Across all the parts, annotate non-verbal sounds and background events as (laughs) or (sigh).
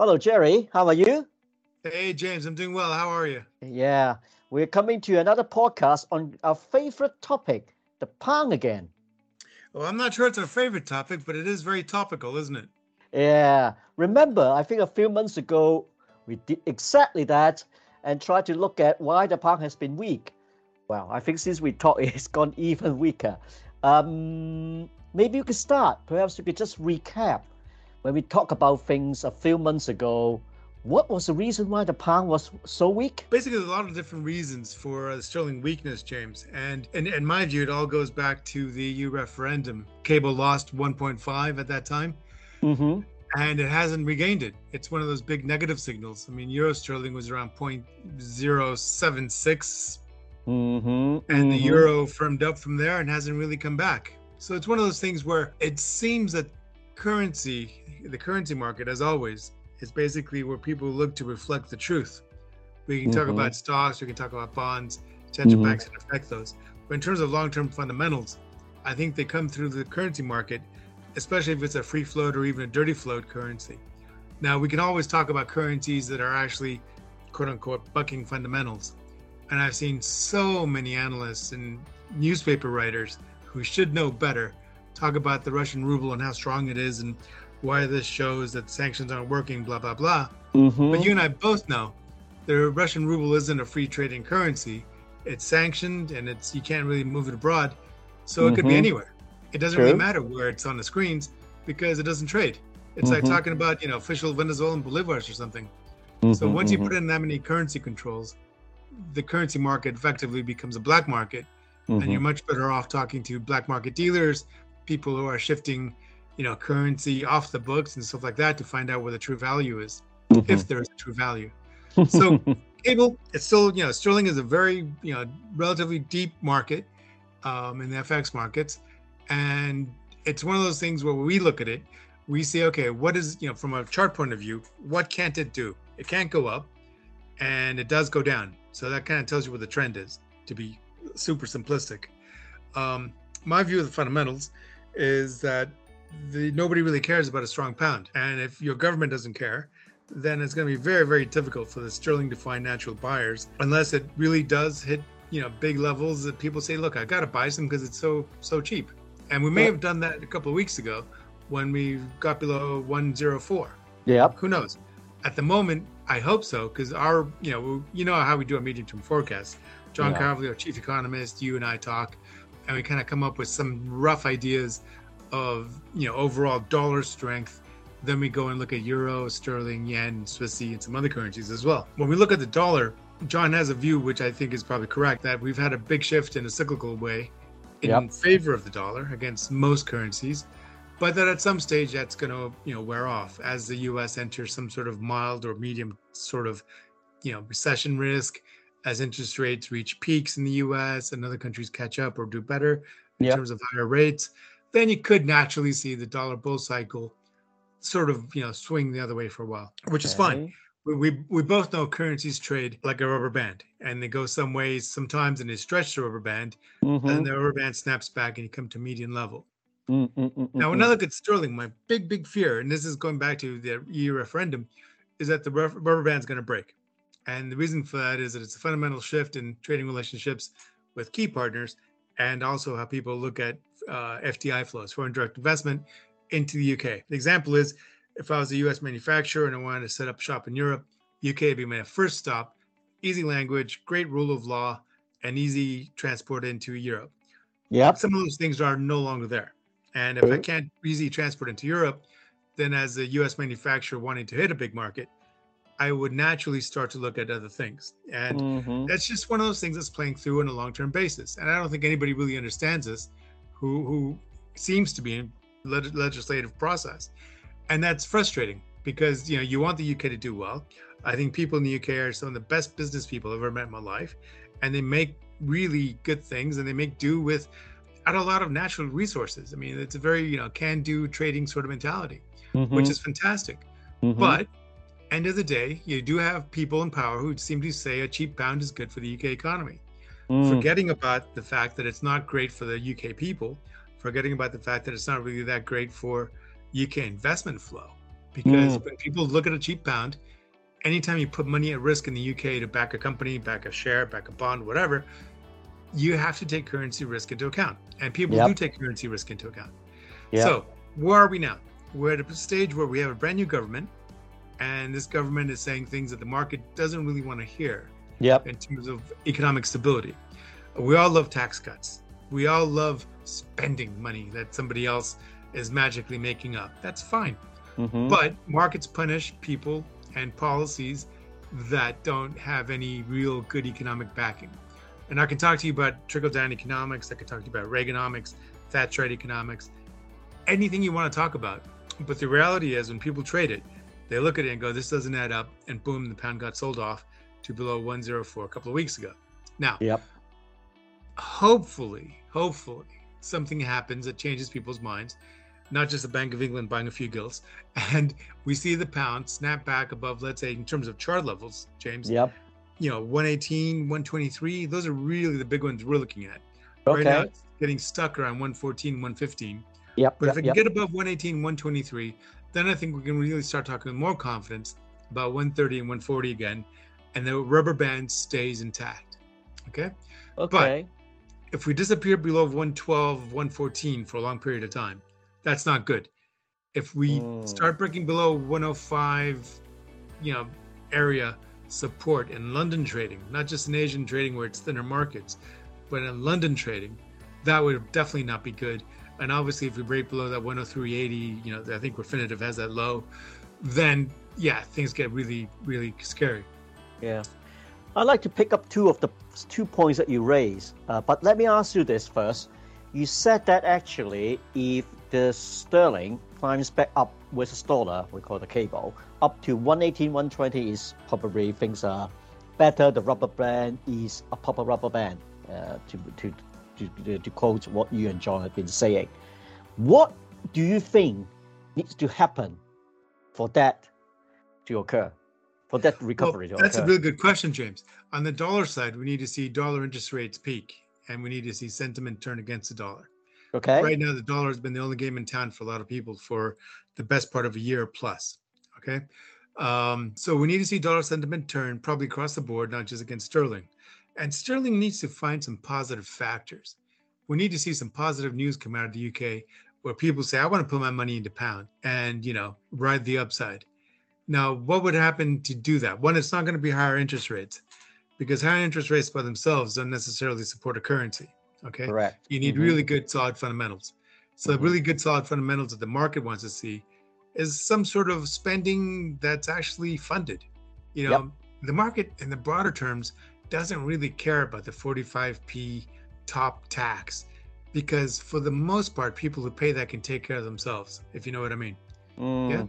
Hello, Jerry. How are you? Hey, James. I'm doing well. How are you? Yeah, we're coming to another podcast on our favorite topic, the pound again. Well, I'm not sure it's our favorite topic, but it is very topical, isn't it? Yeah. Remember, I think a few months ago, we did exactly that and tried to look at why the pound has been weak. Well, I think since we talked, (laughs) it's gone even weaker. Um, maybe you could start. Perhaps you could just recap when we talked about things a few months ago, what was the reason why the pound was so weak? Basically, there's a lot of different reasons for uh, sterling weakness, James. And, and in my view, it all goes back to the EU referendum. Cable lost 1.5 at that time. Mm-hmm. And it hasn't regained it. It's one of those big negative signals. I mean, euro sterling was around 0.076. Mm-hmm. And mm-hmm. the euro firmed up from there and hasn't really come back. So it's one of those things where it seems that currency the currency market, as always, is basically where people look to reflect the truth. We can mm-hmm. talk about stocks, we can talk about bonds, central mm-hmm. banks can affect those. But in terms of long term fundamentals, I think they come through the currency market, especially if it's a free float or even a dirty float currency. Now, we can always talk about currencies that are actually, quote unquote, bucking fundamentals. And I've seen so many analysts and newspaper writers who should know better talk about the Russian ruble and how strong it is and why this shows that sanctions aren't working, blah, blah, blah. Mm-hmm. But you and I both know the Russian ruble isn't a free trading currency. It's sanctioned and it's you can't really move it abroad. So mm-hmm. it could be mm-hmm. anywhere. It doesn't True. really matter where it's on the screens because it doesn't trade. It's mm-hmm. like talking about, you know, official Venezuelan bolivars or something. So mm-hmm, once you mm-hmm. put in that many currency controls, the currency market effectively becomes a black market. And you're much better off talking to black market dealers, people who are shifting you know currency off the books and stuff like that to find out where the true value is mm-hmm. if there is a true value. So (laughs) cable it's still you know sterling is a very you know relatively deep market um, in the fx markets. And it's one of those things where we look at it we say okay what is you know from a chart point of view what can't it do? It can't go up and it does go down. So that kind of tells you what the trend is to be super simplistic. Um, my view of the fundamentals is that the, nobody really cares about a strong pound. And if your government doesn't care, then it's going to be very, very difficult for the sterling to find natural buyers unless it really does hit, you know, big levels that people say, look, I got to buy some because it's so, so cheap. And we may have done that a couple of weeks ago when we got below 104. Yeah. Who knows? At the moment, I hope so because our, you know, you know how we do a medium term forecast. John yeah. Our chief economist, you and I talk, and we kind of come up with some rough ideas of you know overall dollar strength then we go and look at euro sterling yen swissy and some other currencies as well when we look at the dollar john has a view which i think is probably correct that we've had a big shift in a cyclical way in yep. favor of the dollar against most currencies but that at some stage that's going to you know wear off as the us enters some sort of mild or medium sort of you know recession risk as interest rates reach peaks in the us and other countries catch up or do better in yep. terms of higher rates then you could naturally see the dollar bull cycle sort of you know swing the other way for a while, which okay. is fine. We, we, we both know currencies trade like a rubber band, and they go some ways sometimes, and they stretch the rubber band, mm-hmm. and the rubber band snaps back, and you come to median level. Mm-mm-mm-mm. Now, when I look at sterling, my big big fear, and this is going back to the EU referendum, is that the rubber band's going to break, and the reason for that is that it's a fundamental shift in trading relationships with key partners, and also how people look at uh, FDI flows, foreign direct investment, into the UK. The example is if I was a US manufacturer and I wanted to set up shop in Europe, UK would be my first stop. Easy language, great rule of law, and easy transport into Europe. Yeah. Some of those things are no longer there. And if I can't easy transport into Europe, then as a US manufacturer wanting to hit a big market, I would naturally start to look at other things. And mm-hmm. that's just one of those things that's playing through on a long term basis. And I don't think anybody really understands this who who seems to be in leg- legislative process, and that's frustrating because you know you want the UK to do well. I think people in the UK are some of the best business people I've ever met in my life, and they make really good things and they make do with at a lot of natural resources. I mean, it's a very you know can-do trading sort of mentality, mm-hmm. which is fantastic. Mm-hmm. But end of the day, you do have people in power who seem to say a cheap pound is good for the UK economy mm. forgetting about the fact that it's not great for the UK people, forgetting about the fact that it's not really that great for UK investment flow. because mm. when people look at a cheap pound, anytime you put money at risk in the UK to back a company, back a share, back a bond, whatever, you have to take currency risk into account. And people yep. do take currency risk into account. Yep. So, where are we now? We're at a stage where we have a brand new government, and this government is saying things that the market doesn't really want to hear yep. in terms of economic stability. We all love tax cuts. We all love spending money that somebody else is magically making up. That's fine. Mm-hmm. But markets punish people and policies that don't have any real good economic backing. And I can talk to you about trickle down economics, I can talk to you about Reaganomics, Thatcherite economics, anything you want to talk about. But the reality is, when people trade it, they look at it and go, this doesn't add up. And boom, the pound got sold off to below 104 a couple of weeks ago. Now, yep. hopefully, hopefully, something happens that changes people's minds not just the Bank of England buying a few gilts. (laughs) And we see the pound snap back above, let's say, in terms of chart levels, James. Yep. You know, 118, 123, those are really the big ones we're looking at. Okay. Right now, it's getting stuck around 114, 115. Yep. But yep, if it yep. can get above 118, 123, then I think we can really start talking with more confidence about 130 and 140 again. And the rubber band stays intact. Okay. Okay. But if we disappear below 112, 114 for a long period of time, that's not good. If we mm. start breaking below 105, you know, area support in London trading, not just in Asian trading where it's thinner markets, but in London trading, that would definitely not be good. And obviously, if we break below that 103.80, you know, I think Refinitiv has that low, then yeah, things get really, really scary. Yeah. I'd like to pick up two of the two points that you raised, uh, but let me ask you this first. You said that actually, if the sterling climbs back up with versus dollar, we call the cable, up to 118, 120 is probably things are better. The rubber band is a proper rubber band, uh, to, to, to, to quote what you and John have been saying. What do you think needs to happen for that to occur? For that recovery well, That's occur? a really good question, James. On the dollar side, we need to see dollar interest rates peak and we need to see sentiment turn against the dollar. Okay. Right now, the dollar has been the only game in town for a lot of people for the best part of a year plus. Okay. Um, so we need to see dollar sentiment turn probably across the board, not just against sterling. And sterling needs to find some positive factors. We need to see some positive news come out of the UK where people say, I want to put my money into pound and, you know, ride the upside. Now, what would happen to do that? One, it's not going to be higher interest rates because higher interest rates by themselves don't necessarily support a currency. Okay. Correct. You need mm-hmm. really good, solid fundamentals. So, mm-hmm. really good, solid fundamentals that the market wants to see is some sort of spending that's actually funded. You know, yep. the market in the broader terms doesn't really care about the 45p top tax because for the most part, people who pay that can take care of themselves, if you know what I mean. Mm. Yeah.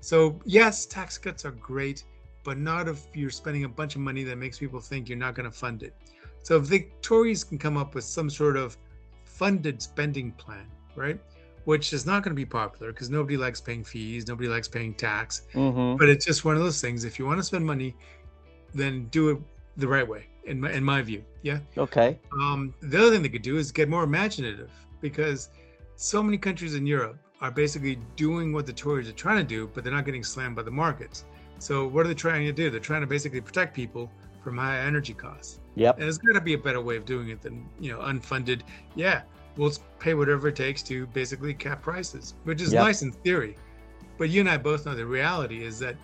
So, yes, tax cuts are great, but not if you're spending a bunch of money that makes people think you're not going to fund it. So if the Tories can come up with some sort of funded spending plan, right? Which is not going to be popular because nobody likes paying fees, nobody likes paying tax. Mm-hmm. But it's just one of those things. If you want to spend money, then do it the right way, in my, in my view. Yeah. Okay. Um, the other thing they could do is get more imaginative because so many countries in Europe are basically doing what the Tories are trying to do, but they're not getting slammed by the markets. So what are they trying to do? They're trying to basically protect people from high energy costs. Yep. And there's got to be a better way of doing it than, you know, unfunded. Yeah, we'll pay whatever it takes to basically cap prices, which is yep. nice in theory. But you and I both know the reality is that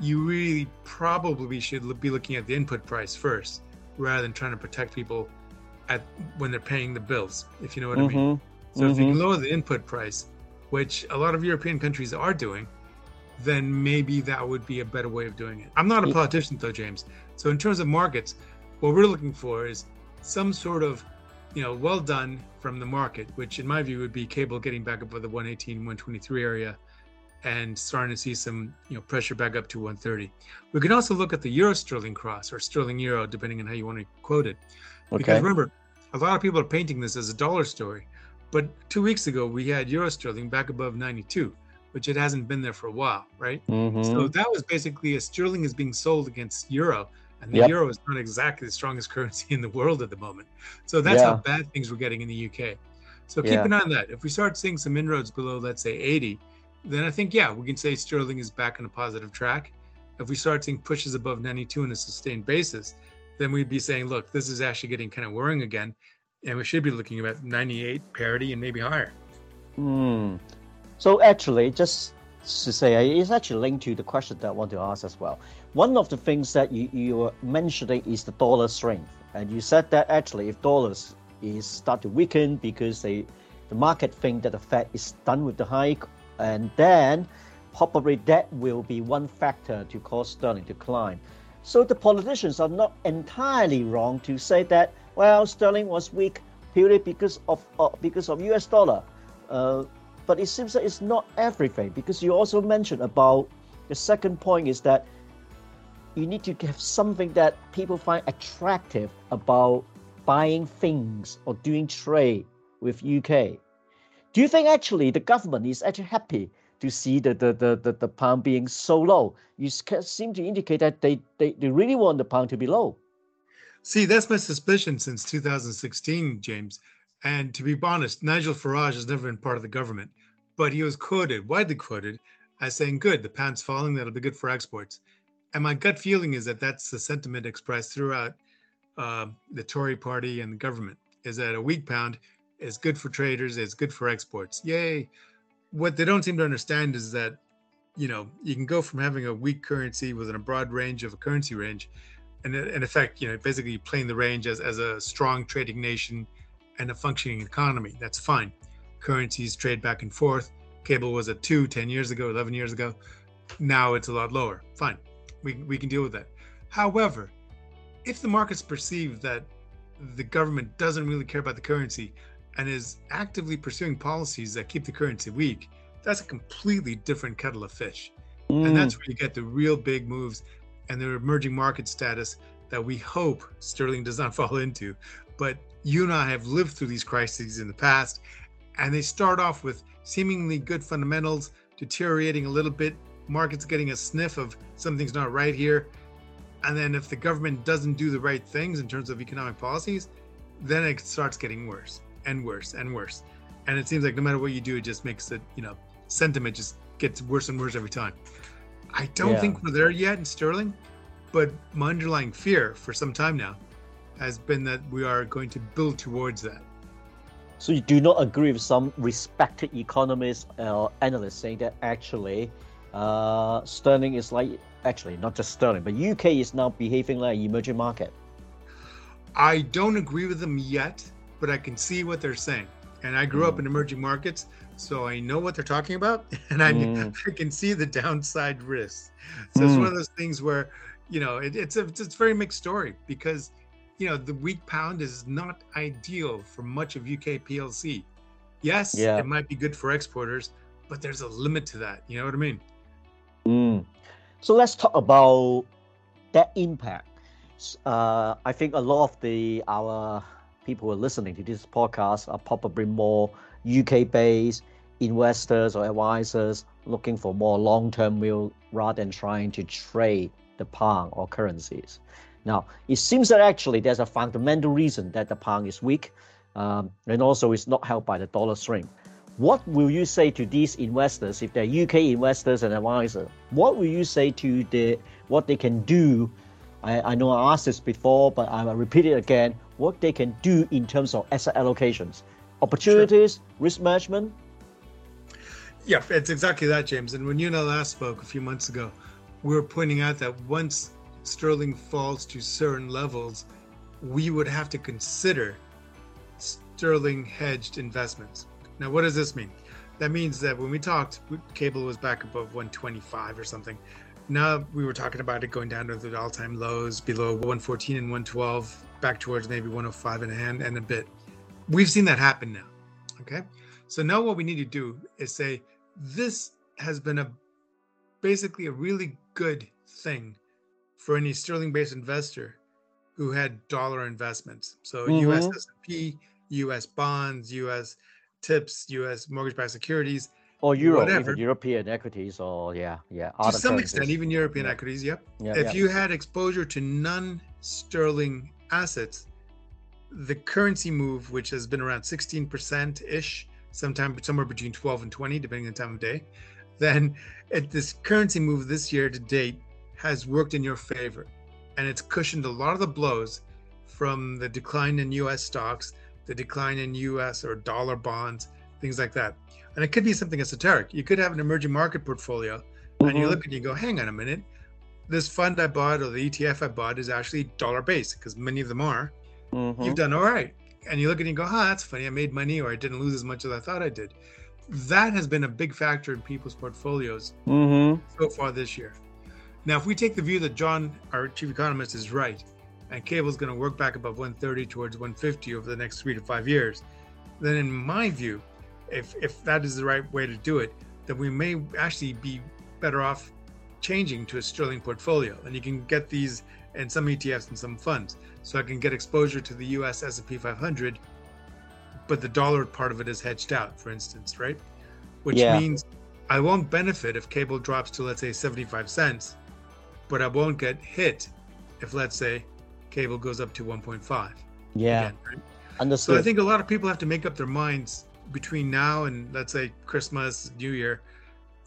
you really probably should be looking at the input price first rather than trying to protect people at when they're paying the bills, if you know what mm-hmm. I mean. Mm-hmm. So mm-hmm. if you can mm-hmm. lower the input price, which a lot of European countries are doing, then maybe that would be a better way of doing it. I'm not a politician though, James. So in terms of markets, what we're looking for is some sort of, you know, well done from the market, which in my view would be cable getting back up to the 118, 123 area and starting to see some, you know, pressure back up to 130. We can also look at the euro sterling cross or sterling euro, depending on how you want to quote it. Okay. Because remember, a lot of people are painting this as a dollar story. But two weeks ago, we had euro sterling back above 92 which it hasn't been there for a while, right? Mm-hmm. So that was basically a sterling is being sold against euro, and the yep. euro is not exactly the strongest (laughs) currency in the world at the moment. So that's yeah. how bad things were getting in the UK. So keep yeah. an eye on that. If we start seeing some inroads below, let's say 80, then I think, yeah, we can say sterling is back on a positive track. If we start seeing pushes above 92 on a sustained basis, then we'd be saying, look, this is actually getting kind of worrying again. And we should be looking at 98 parity and maybe higher. Hmm. So actually, just to say, it's actually linked to the question that I want to ask as well. One of the things that you, you were mentioning is the dollar strength. And you said that actually if dollars is start to weaken because they, the market think that the Fed is done with the hike, and then probably that will be one factor to cause sterling to climb. So the politicians are not entirely wrong to say that well sterling was weak purely because of uh, because of U.S. dollar. Uh, but it seems that it's not everything because you also mentioned about the second point is that you need to have something that people find attractive about buying things or doing trade with UK. Do you think actually the government is actually happy to see the, the, the, the, the pound being so low? You seem to indicate that they, they, they really want the pound to be low. See, that's my suspicion since 2016, James. And to be honest, Nigel Farage has never been part of the government, but he was quoted, widely quoted, as saying, Good, the pound's falling, that'll be good for exports. And my gut feeling is that that's the sentiment expressed throughout uh, the Tory party and the government is that a weak pound is good for traders, it's good for exports. Yay. What they don't seem to understand is that, you know, you can go from having a weak currency within a broad range of a currency range, and in effect, you know, basically playing the range as, as a strong trading nation and a functioning economy. That's fine. Currencies trade back and forth. Cable was at two 10 years ago, 11 years ago. Now it's a lot lower. Fine. We, we can deal with that. However, if the markets perceive that the government doesn't really care about the currency and is actively pursuing policies that keep the currency weak, that's a completely different kettle of fish. Mm. And that's where you get the real big moves and the emerging market status that we hope sterling does not (laughs) fall into. But you and I have lived through these crises in the past, and they start off with seemingly good fundamentals, deteriorating a little bit, markets getting a sniff of something's not right here. And then if the government doesn't do the right things in terms of economic policies, then it starts getting worse and worse and worse. And it seems like no matter what you do, it just makes it, you know, sentiment just gets worse and worse every time. I don't yeah. think we're there yet in sterling, but my underlying fear for some time now has been that we are going to build towards that. So you do not agree with some respected economists or analysts saying that actually uh, sterling is like actually not just sterling, but UK is now behaving like an emerging market. I don't agree with them yet, but I can see what they're saying. And I grew mm. up in emerging markets, so I know what they're talking about, (laughs) and I, mm. (laughs) I can see the downside risks. So mm. it's one of those things where, you know, it, it's a it's a very mixed story because you know, the weak pound is not ideal for much of UK PLC. Yes, yeah. it might be good for exporters, but there's a limit to that. You know what I mean? Mm. So let's talk about that impact. Uh, I think a lot of the our people who are listening to this podcast are probably more UK based investors or advisors looking for more long term view rather than trying to trade the pound or currencies. Now, it seems that actually there's a fundamental reason that the pound is weak um, and also it's not helped by the dollar strength. What will you say to these investors if they're UK investors and advisors? What will you say to the what they can do? I, I know I asked this before, but I will repeat it again. What they can do in terms of asset allocations, opportunities, sure. risk management. Yeah, it's exactly that, James. And when you and I last spoke a few months ago, we were pointing out that once sterling falls to certain levels, we would have to consider sterling hedged investments. Now, what does this mean? That means that when we talked, cable was back above 125 or something. Now we were talking about it going down to the all-time lows below 114 and 112, back towards maybe 105 and a hand and a bit. We've seen that happen now. Okay, so now what we need to do is say this has been a basically a really good thing for any sterling-based investor who had dollar investments. So mm-hmm. US S&P, US bonds, US tips, US mortgage-backed securities, or Euro, whatever. even European equities, or yeah, yeah. To some currencies. extent, even European yeah. equities. Yep. Yeah, if yeah. you had exposure to non-sterling assets, the currency move, which has been around 16% ish, sometime somewhere between 12 and 20, depending on the time of day, then it, this currency move this year to date has worked in your favor, and it's cushioned a lot of the blows from the decline in U.S. stocks, the decline in U.S. or dollar bonds, things like that. And it could be something esoteric. You could have an emerging market portfolio, mm-hmm. and you mm-hmm. look and you go, "Hang on a minute, this fund I bought or the ETF I bought is actually dollar based because many of them are. Mm-hmm. You've done all right." And you look at it and you go, "Huh, that's funny. I made money, or I didn't lose as much as I thought I did." That has been a big factor in people's portfolios mm-hmm. so far this year. Now, if we take the view that John, our chief economist, is right, and cable's going to work back above 130 towards 150 over the next three to five years, then in my view, if if that is the right way to do it, then we may actually be better off changing to a sterling portfolio, and you can get these in some ETFs and some funds. So I can get exposure to the U.S. S&P 500, but the dollar part of it is hedged out, for instance, right? Which yeah. means I won't benefit if cable drops to let's say 75 cents, but I won't get hit if let's say cable goes up to 1.5. Yeah. Again, right? Understood. So I think a lot of people have to make up their minds between now and let's say Christmas, New Year,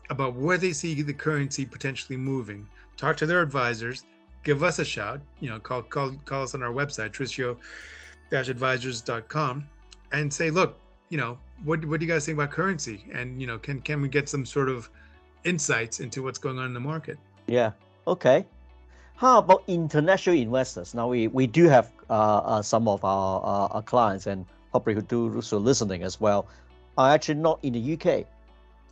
about where they see the currency potentially moving. Talk to their advisors. Give us a shout. You know, call call call us on our website, tricio-advisors.com, and say, look, you know, what what do you guys think about currency? And you know, can can we get some sort of insights into what's going on in the market? Yeah. Okay. How about international investors? Now we, we do have uh, uh, some of our, uh, our clients and probably who do so listening as well are actually not in the UK.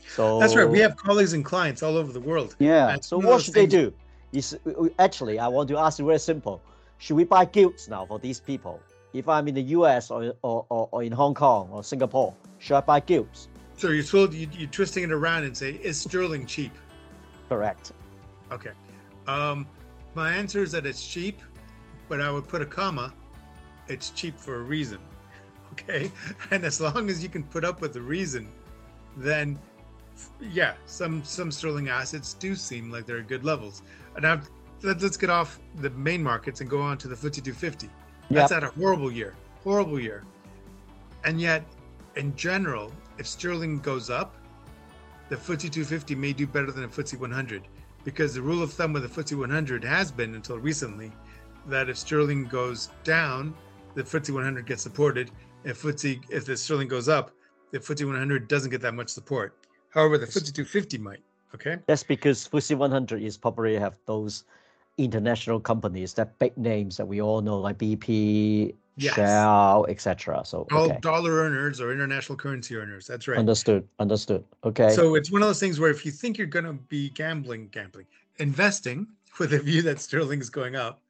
So that's right. We have colleagues and clients all over the world. Yeah. so what should things... they do? Is actually I want to ask you very simple. Should we buy gilts now for these people? If I'm in the US or, or, or, or in Hong Kong or Singapore, should I buy gilts? So you're told you, you're twisting it around and say, is sterling cheap? Correct. Okay. Um, my answer is that it's cheap, but I would put a comma. It's cheap for a reason. (laughs) Okay. And as long as you can put up with the reason, then yeah, some some sterling assets do seem like they're at good levels. And now let's get off the main markets and go on to the FTSE 250. That's yep. at a horrible year, horrible year. And yet, in general, if sterling goes up, the FTSE 250 may do better than the FTSE 100 because the rule of thumb with the FTSE 100 has been until recently that if sterling goes down, the FTSE 100 gets supported. If FTSE, if the sterling goes up, the FTSE 100 doesn't get that much support. However, the FTSE 250 might. Okay. That's because FTSE 100 is probably have those international companies, that big names that we all know, like BP, yes. Shell, etc. So all okay. dollar earners or international currency earners. That's right. Understood. Understood. Okay. So it's one of those things where if you think you're going to be gambling, gambling, investing (laughs) with a view that sterling is going up,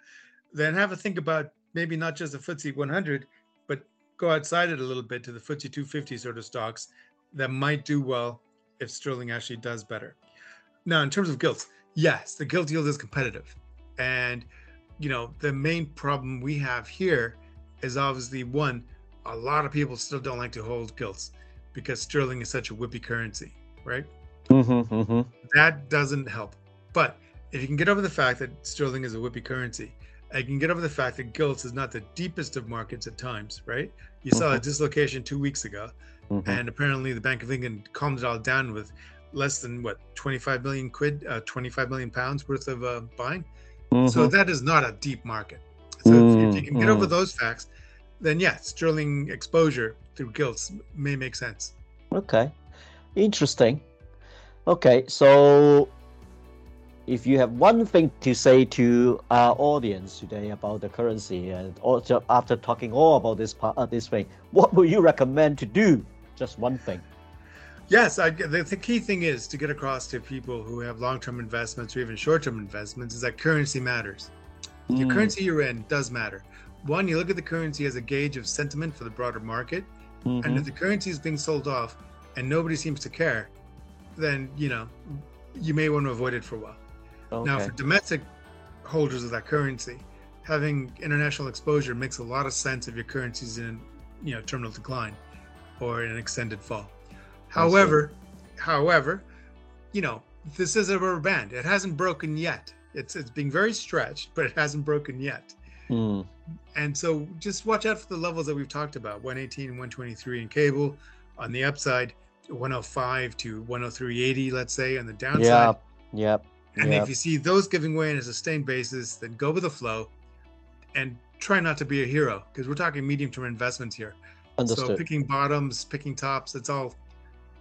then have a think about maybe not just the FTSE 100, but go outside it a little bit to the FTSE 250 sort of stocks that might do well if sterling actually does better. Now, in terms of gilts, yes, the gilt yield is competitive, and you know the main problem we have here is obviously one, a lot of people still don't like to hold gilts because sterling is such a whippy currency, right? Mm-hmm, mm-hmm. That doesn't help. But if you can get over the fact that sterling is a whippy currency, I can get over the fact that gilts is not the deepest of markets at times, right? You mm-hmm. saw a mm-hmm. dislocation two weeks ago, mm-hmm. and apparently the Bank of England calmed it all down with less than what 25 million quid, uh, 25 million pounds worth of uh, buying. So mm-hmm. that is not a deep market. So mm, if, you can get mm. over those facts, then yeah, sterling exposure through gilts may make sense. Okay, interesting. Okay, so if you have one thing to say to our audience today about the currency, and also after talking all about this part, uh, this thing, what would you recommend to do? Just one thing. Yes, I, the, the key thing is to get across to people who have long-term investments or even short-term investments is that currency matters. The mm. currency you're in does matter. One, you look at the currency as a gauge of sentiment for the broader market. Mm-hmm. And if the currency is being sold off and nobody seems to care, then, you know, you may want to avoid it for a while. Okay. Now, for domestic holders of that currency, having international exposure makes a lot of sense if your currency is in, you know, terminal decline or an extended fall. However, however, you know, this is a rubber band. It hasn't broken yet. It's it's being very stretched, but it hasn't broken yet. Mm. And so just watch out for the levels that we've talked about 118 and 123 in cable on the upside, 105 to 103.80, let's say, on the downside. Yep. Yep. And yep. if you see those giving way on a sustained basis, then go with the flow and try not to be a hero because we're talking medium term investments here. Understood. So picking bottoms, picking tops, it's all,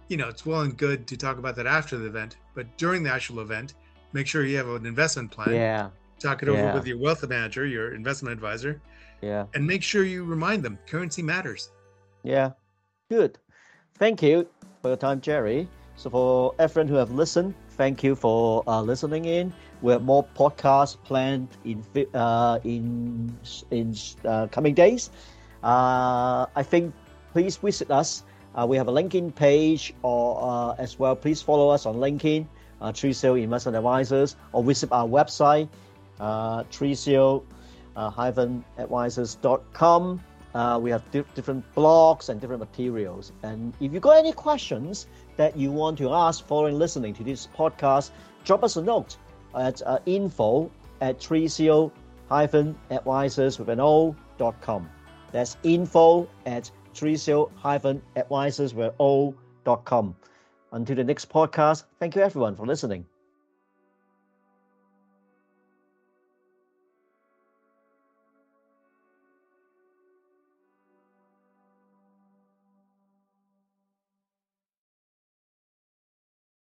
you know, it's well and good to talk about that after the event. But during the actual event, make sure you have an investment plan. yeah. Talk it over Yeah. with your wealth manager, your investment advisor, Yeah. and make sure you remind them currency matters. Yeah. Good. Thank you for your time, Jerry. So for everyone who have listened, thank you for uh, listening in. We have more podcasts planned in uh, in in uh, coming days. Uh, I think please visit us. Uh, we have a LinkedIn page, or uh, as well. Please follow us on LinkedIn, uh, Trisio Investment Advisors, or visit our website, uh, Trisio uh. Uh, we have di- different blogs and different materials. And if you got any questions that you want to ask following listening to this podcast, drop us a note at uh, info at trisio hyphen advisors with an O dot com. That's info at trisio hyphen advisors with O dot com. Until the next podcast, thank you everyone for listening.